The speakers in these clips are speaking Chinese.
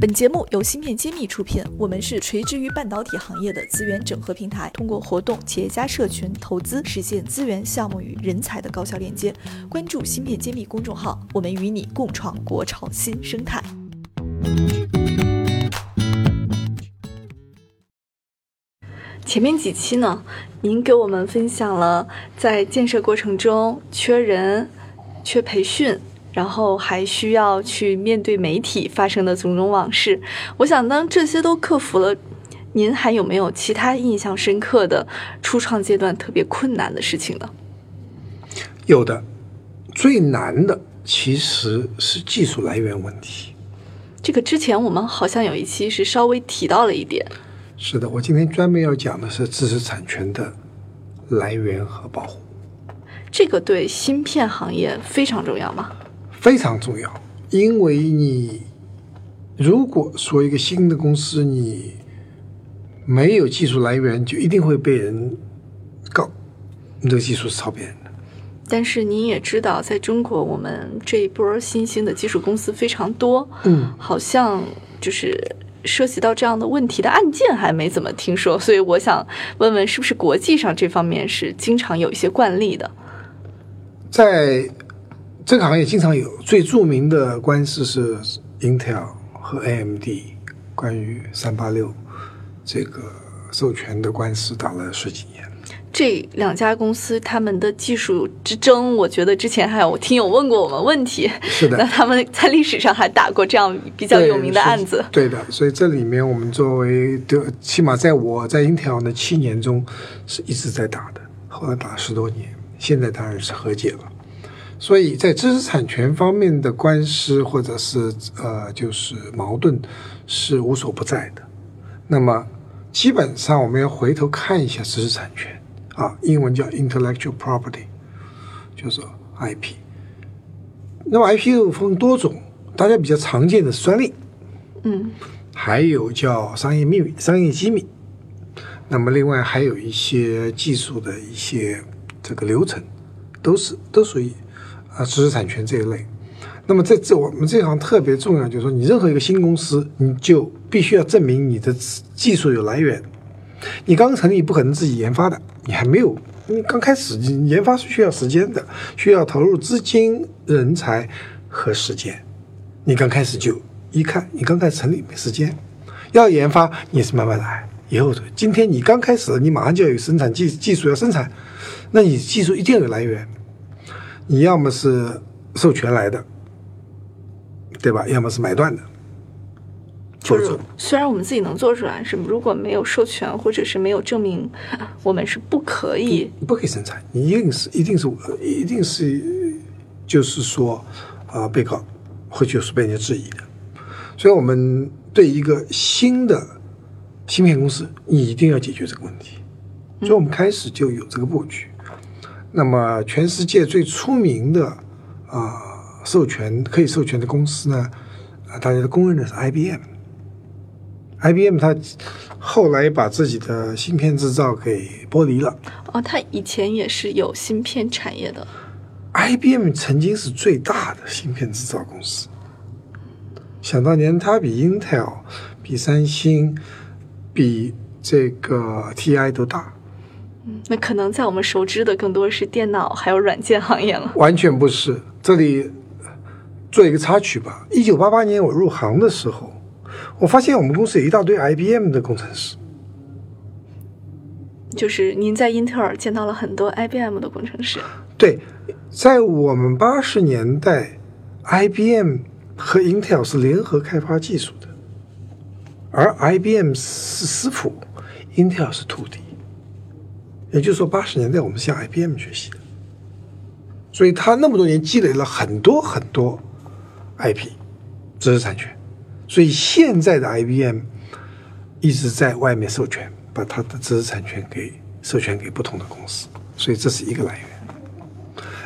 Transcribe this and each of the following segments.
本节目由芯片揭秘出品，我们是垂直于半导体行业的资源整合平台，通过活动、企业家社群、投资，实现资源、项目与人才的高效链接。关注芯片揭秘公众号，我们与你共创国潮新生态。前面几期呢，您给我们分享了在建设过程中缺人、缺培训，然后还需要去面对媒体发生的种种往事。我想，当这些都克服了，您还有没有其他印象深刻的初创阶段特别困难的事情呢？有的，最难的其实是技术来源问题。这个之前我们好像有一期是稍微提到了一点。是的，我今天专门要讲的是知识产权的来源和保护，这个对芯片行业非常重要吗？非常重要。因为你如果说一个新的公司你没有技术来源，就一定会被人告你这个技术是抄别人的。但是您也知道，在中国，我们这一波新兴的技术公司非常多，嗯，好像就是涉及到这样的问题的案件还没怎么听说，所以我想问问，是不是国际上这方面是经常有一些惯例的？在这个行业经常有最著名的官司是 Intel 和 AMD 关于三八六这个授权的官司打了十几年。这两家公司他们的技术之争，我觉得之前还有听友问过我们问题，是的 那他们在历史上还打过这样比较有名的案子。对的，所以这里面我们作为的，起码在我在 Intel 的七年中是一直在打的，后来打了十多年，现在当然是和解了。所以在知识产权方面的官司或者是呃就是矛盾是无所不在的。那么基本上我们要回头看一下知识产权啊，英文叫 intellectual property，就是 IP。那么 IP 又分多种，大家比较常见的专利，嗯，还有叫商业秘密、商业机密。那么另外还有一些技术的一些这个流程，都是都属于啊知识产权这一类。那么在这我们这行特别重要，就是说你任何一个新公司，你就必须要证明你的技术有来源。你刚成立不可能自己研发的，你还没有，你刚开始你研发是需要时间的，需要投入资金、人才和时间。你刚开始就一看，你刚开始成立没时间，要研发你是慢慢来。以后今天你刚开始，你马上就要有生产技技术要生产，那你技术一定要有来源。你要么是授权来的，对吧？要么是买断的，就是虽然我们自己能做出来，是如果没有授权或者是没有证明，我们是不可以。不可以生产，你一定是一定是一定是，就是说，啊、被告会就是被人家质疑的。所以，我们对一个新的芯片公司，你一定要解决这个问题。所以我们开始就有这个布局。那么，全世界最出名的啊、授权可以授权的公司呢，啊、大家都公认的是 IBM。IBM 它后来把自己的芯片制造给剥离了。哦，它以前也是有芯片产业的。IBM 曾经是最大的芯片制造公司，想当年它比 Intel、比三星、比这个 TI 都大，那可能在我们熟知的更多是电脑还有软件行业了。完全不是。这里做一个插曲吧。一九八八年我入行的时候，我发现我们公司有一大堆 IBM 的工程师。就是您在英特尔见到了很多 IBM 的工程师。对，在我们八十年代，IBM 和 Intel 是联合开发技术的，而 IBM 是师傅，Intel 是徒弟。也就是说，八十年代我们向 IBM 学习的，所以他那么多年积累了很多很多 IP 知识产权，所以现在的 IBM 一直在外面授权，把它的知识产权给授权给不同的公司，所以这是一个来源。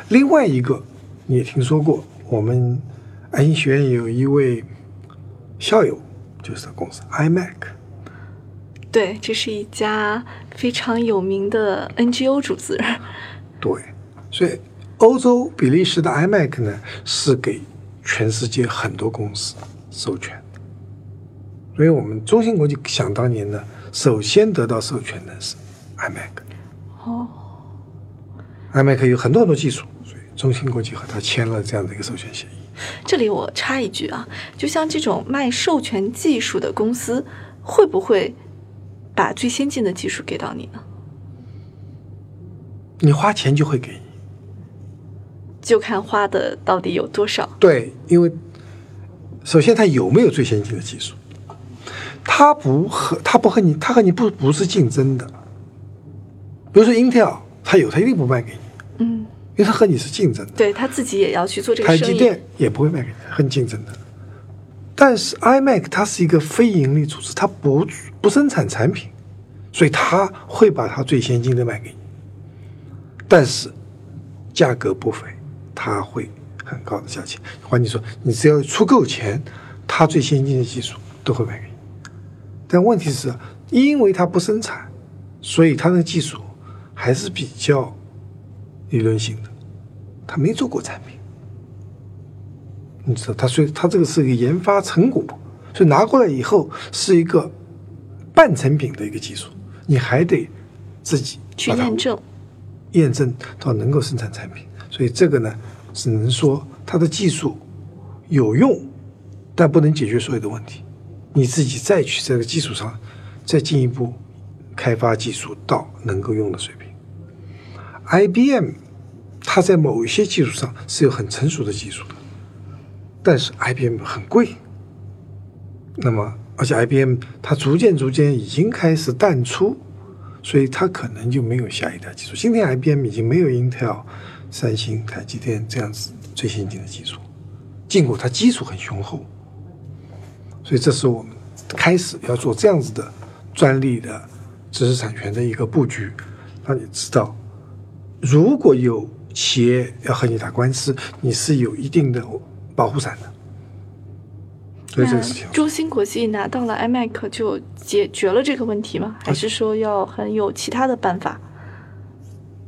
另外一个你也听说过，我们爱心学院有一位校友，就是这个公司 iMac。对，这是一家非常有名的 NGO 组织。对，所以欧洲比利时的 iMac 呢，是给全世界很多公司授权的。所以我们中芯国际想当年呢，首先得到授权的是 iMac。哦，iMac 有很多很多技术，所以中芯国际和他签了这样的一个授权协议。这里我插一句啊，就像这种卖授权技术的公司，会不会把最先进的技术给到你呢？你花钱就会给你。就看花的到底有多少。对，因为首先它有没有最先进的技术，它不和它不和你，它和你不不是竞争的。比如说 Intel，它有，它一定不卖给你，嗯，因为它和你是竞争的。对他自己也要去做这个台生意。积电也不会卖给你，很竞争的。但是 iMac 它是一个非盈利组织，它不不生产产品，所以它会把它最先进的卖给你，但是价格不菲，它会很高的价钱。换句话说，你只要出够钱，它最先进的技术都会卖给你。但问题是，因为它不生产，所以它的技术还是比较理论性的，它没做过产品。你知道，它所以它这个是一个研发成果，所以拿过来以后是一个半成品的一个技术，你还得自己去验证。验证到能够生产产品。所以这个呢，只能说它的技术有用，但不能解决所有的问题。你自己再去这个基础上再进一步开发技术到能够用的水平。IBM 它在某一些技术上是有很成熟的技术的，但是 IBM 很贵。那么，而且 IBM 它逐渐逐渐已经开始淡出，所以它可能就没有下一代技术。今天 IBM 已经没有 Intel、三星、台积电这样子最先进的技术，尽管它基础很雄厚。所以这是我们开始要做这样子的专利的知识产权的一个布局，让你知道，如果有企业要和你打官司，你是有一定的保护伞的。所以这个事情，中芯国际拿到了 iMac 就解决了这个问题吗？还是说要很有其他的办法？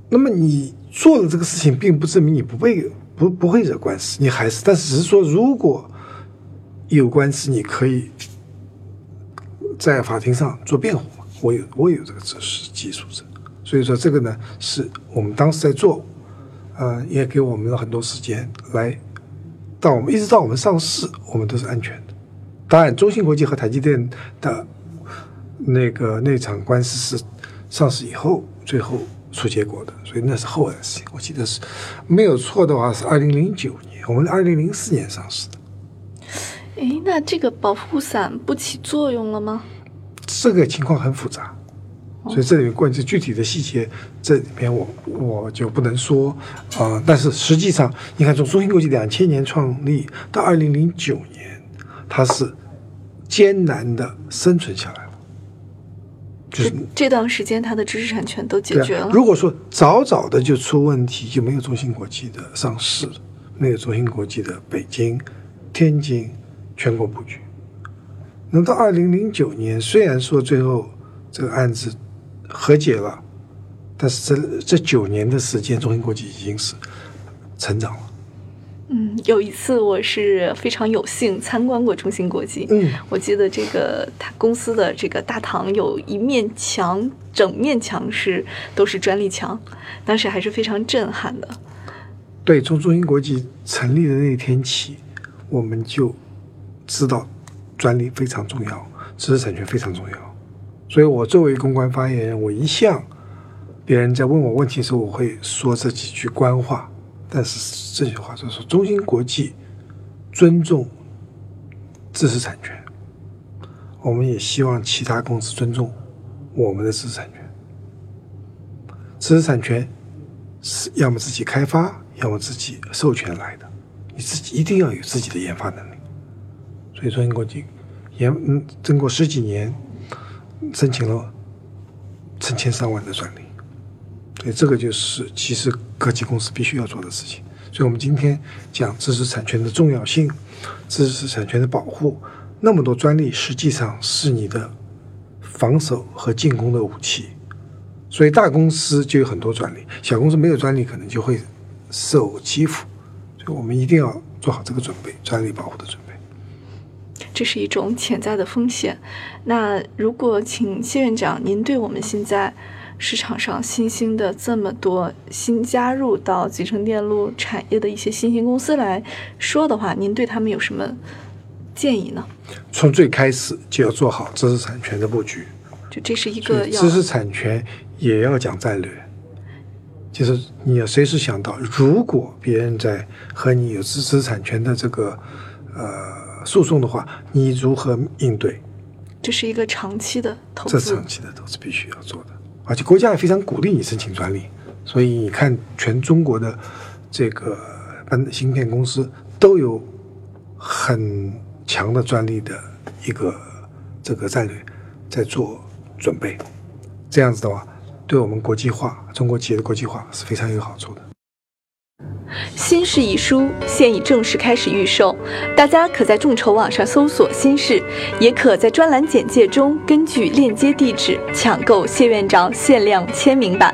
那么你做了这个事情，并不证明你不被不不会惹官司，你还是，但是只是说，如果有官司，你可以在法庭上做辩护嘛。我有我有这个知识技术者，所以说这个呢是我们当时在做，呃，也给我们了很多时间来，到我们一直到我们上市，我们都是安全的。当然，中芯国际和台积电的那个那场官司是上市以后最后出结果的，所以那是后来的事情。我记得是没有错的话是二零零九年，我们二零零四年上市的。诶，那这个保护伞不起作用了吗？这个情况很复杂，所以这里面关于具体的细节，这里面我我就不能说啊、呃但是实际上，你看从中芯国际两千年创立到二零零九年，它是艰难的生存下来了，就是这这段时间它的知识产权都解决了。啊。如果说早早的就出问题，就没有中芯国际的上市，没有中芯国际的北京、天津全国布局。那到二零零九年，虽然说最后这个案子和解了，但是这这九年的时间，中芯国际已经是成长了。嗯，有一次我是非常有幸参观过中芯国际。嗯，我记得这个他公司的这个大堂有一面墙，整面墙是都是专利墙，当时还是非常震撼的。对，从中芯国际成立的那一天起，我们就知道专利非常重要，知识产权非常重要。所以我作为公关发言人，我一向别人在问我问题的时候，我会说这几句官话。但是这句话就是说，中芯国际尊重知识产权，我们也希望其他公司尊重我们的知识产权。知识产权是要么自己开发，要么自己授权来的，你自己一定要有自己的研发能力。所以中芯国际研嗯，经过十几年，申请了成千上万的专利。所以这个就是其实科技公司必须要做的事情。所以我们今天讲知识产权的重要性，知识产权的保护，那么多专利实际上是你的防守和进攻的武器。所以大公司就有很多专利，小公司没有专利可能就会受欺负。所以我们一定要做好这个准备，专利保护的准备。这是一种潜在的风险。那如果请谢院长，您对我们现在市场上新兴的这么多新加入到集成电路产业的一些新兴公司来说的话，您对他们有什么建议呢？从最开始就要做好知识产权的布局，就这是一个要知识产权也要讲战略。就是你要随时想到，如果别人在和你有知识产权的这个呃诉讼的话，你如何应对？这是一个长期的投资这资，长期的投资必须要做的，而且国家也非常鼓励你申请专利，所以你看，全中国的这个半芯片公司都有很强的专利的一个这个战略在做准备，这样子的话，对我们国际化、中国企业的国际化是非常有好处的。新事一书现已正式开始预售，大家可在众筹网上搜索“新事”，也可在专栏简介中根据链接地址抢购谢院长限量签名版。